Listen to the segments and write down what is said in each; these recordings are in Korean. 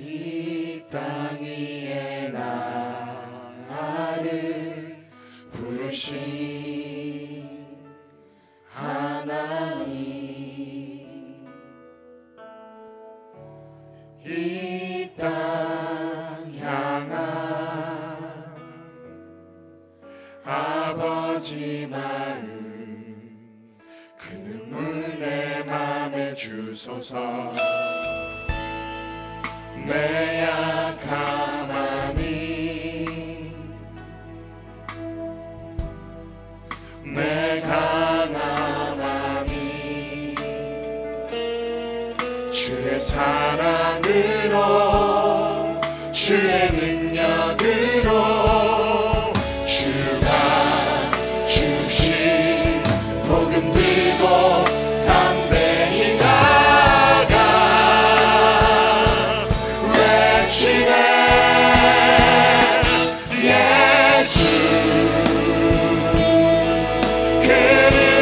이 땅 위에 나를 부르신 하나님 이 땅 향한 아버지 마음 그 눈물 내 맘에 주소서. 내 약함하니. 내 강함하니. 주의 사랑으로 주의 능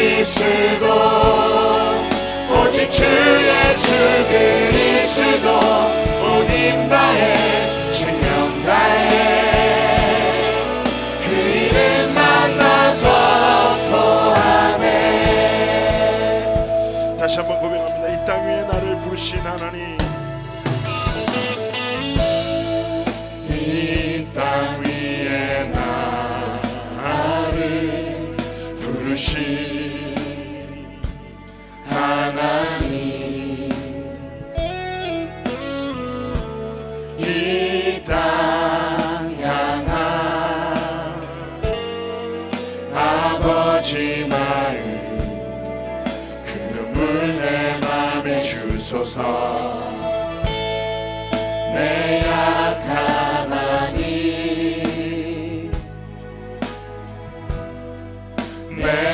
그리스도 오직 주 예수 그리스도 온 다해 생명 다해 그 이름 만나서 토하네 다시 한번 고백합니다. 이 땅 위에 나를 부르신 하나님 아버지 마음 그 눈물 내 맘에 주소서. 내 약함하니 내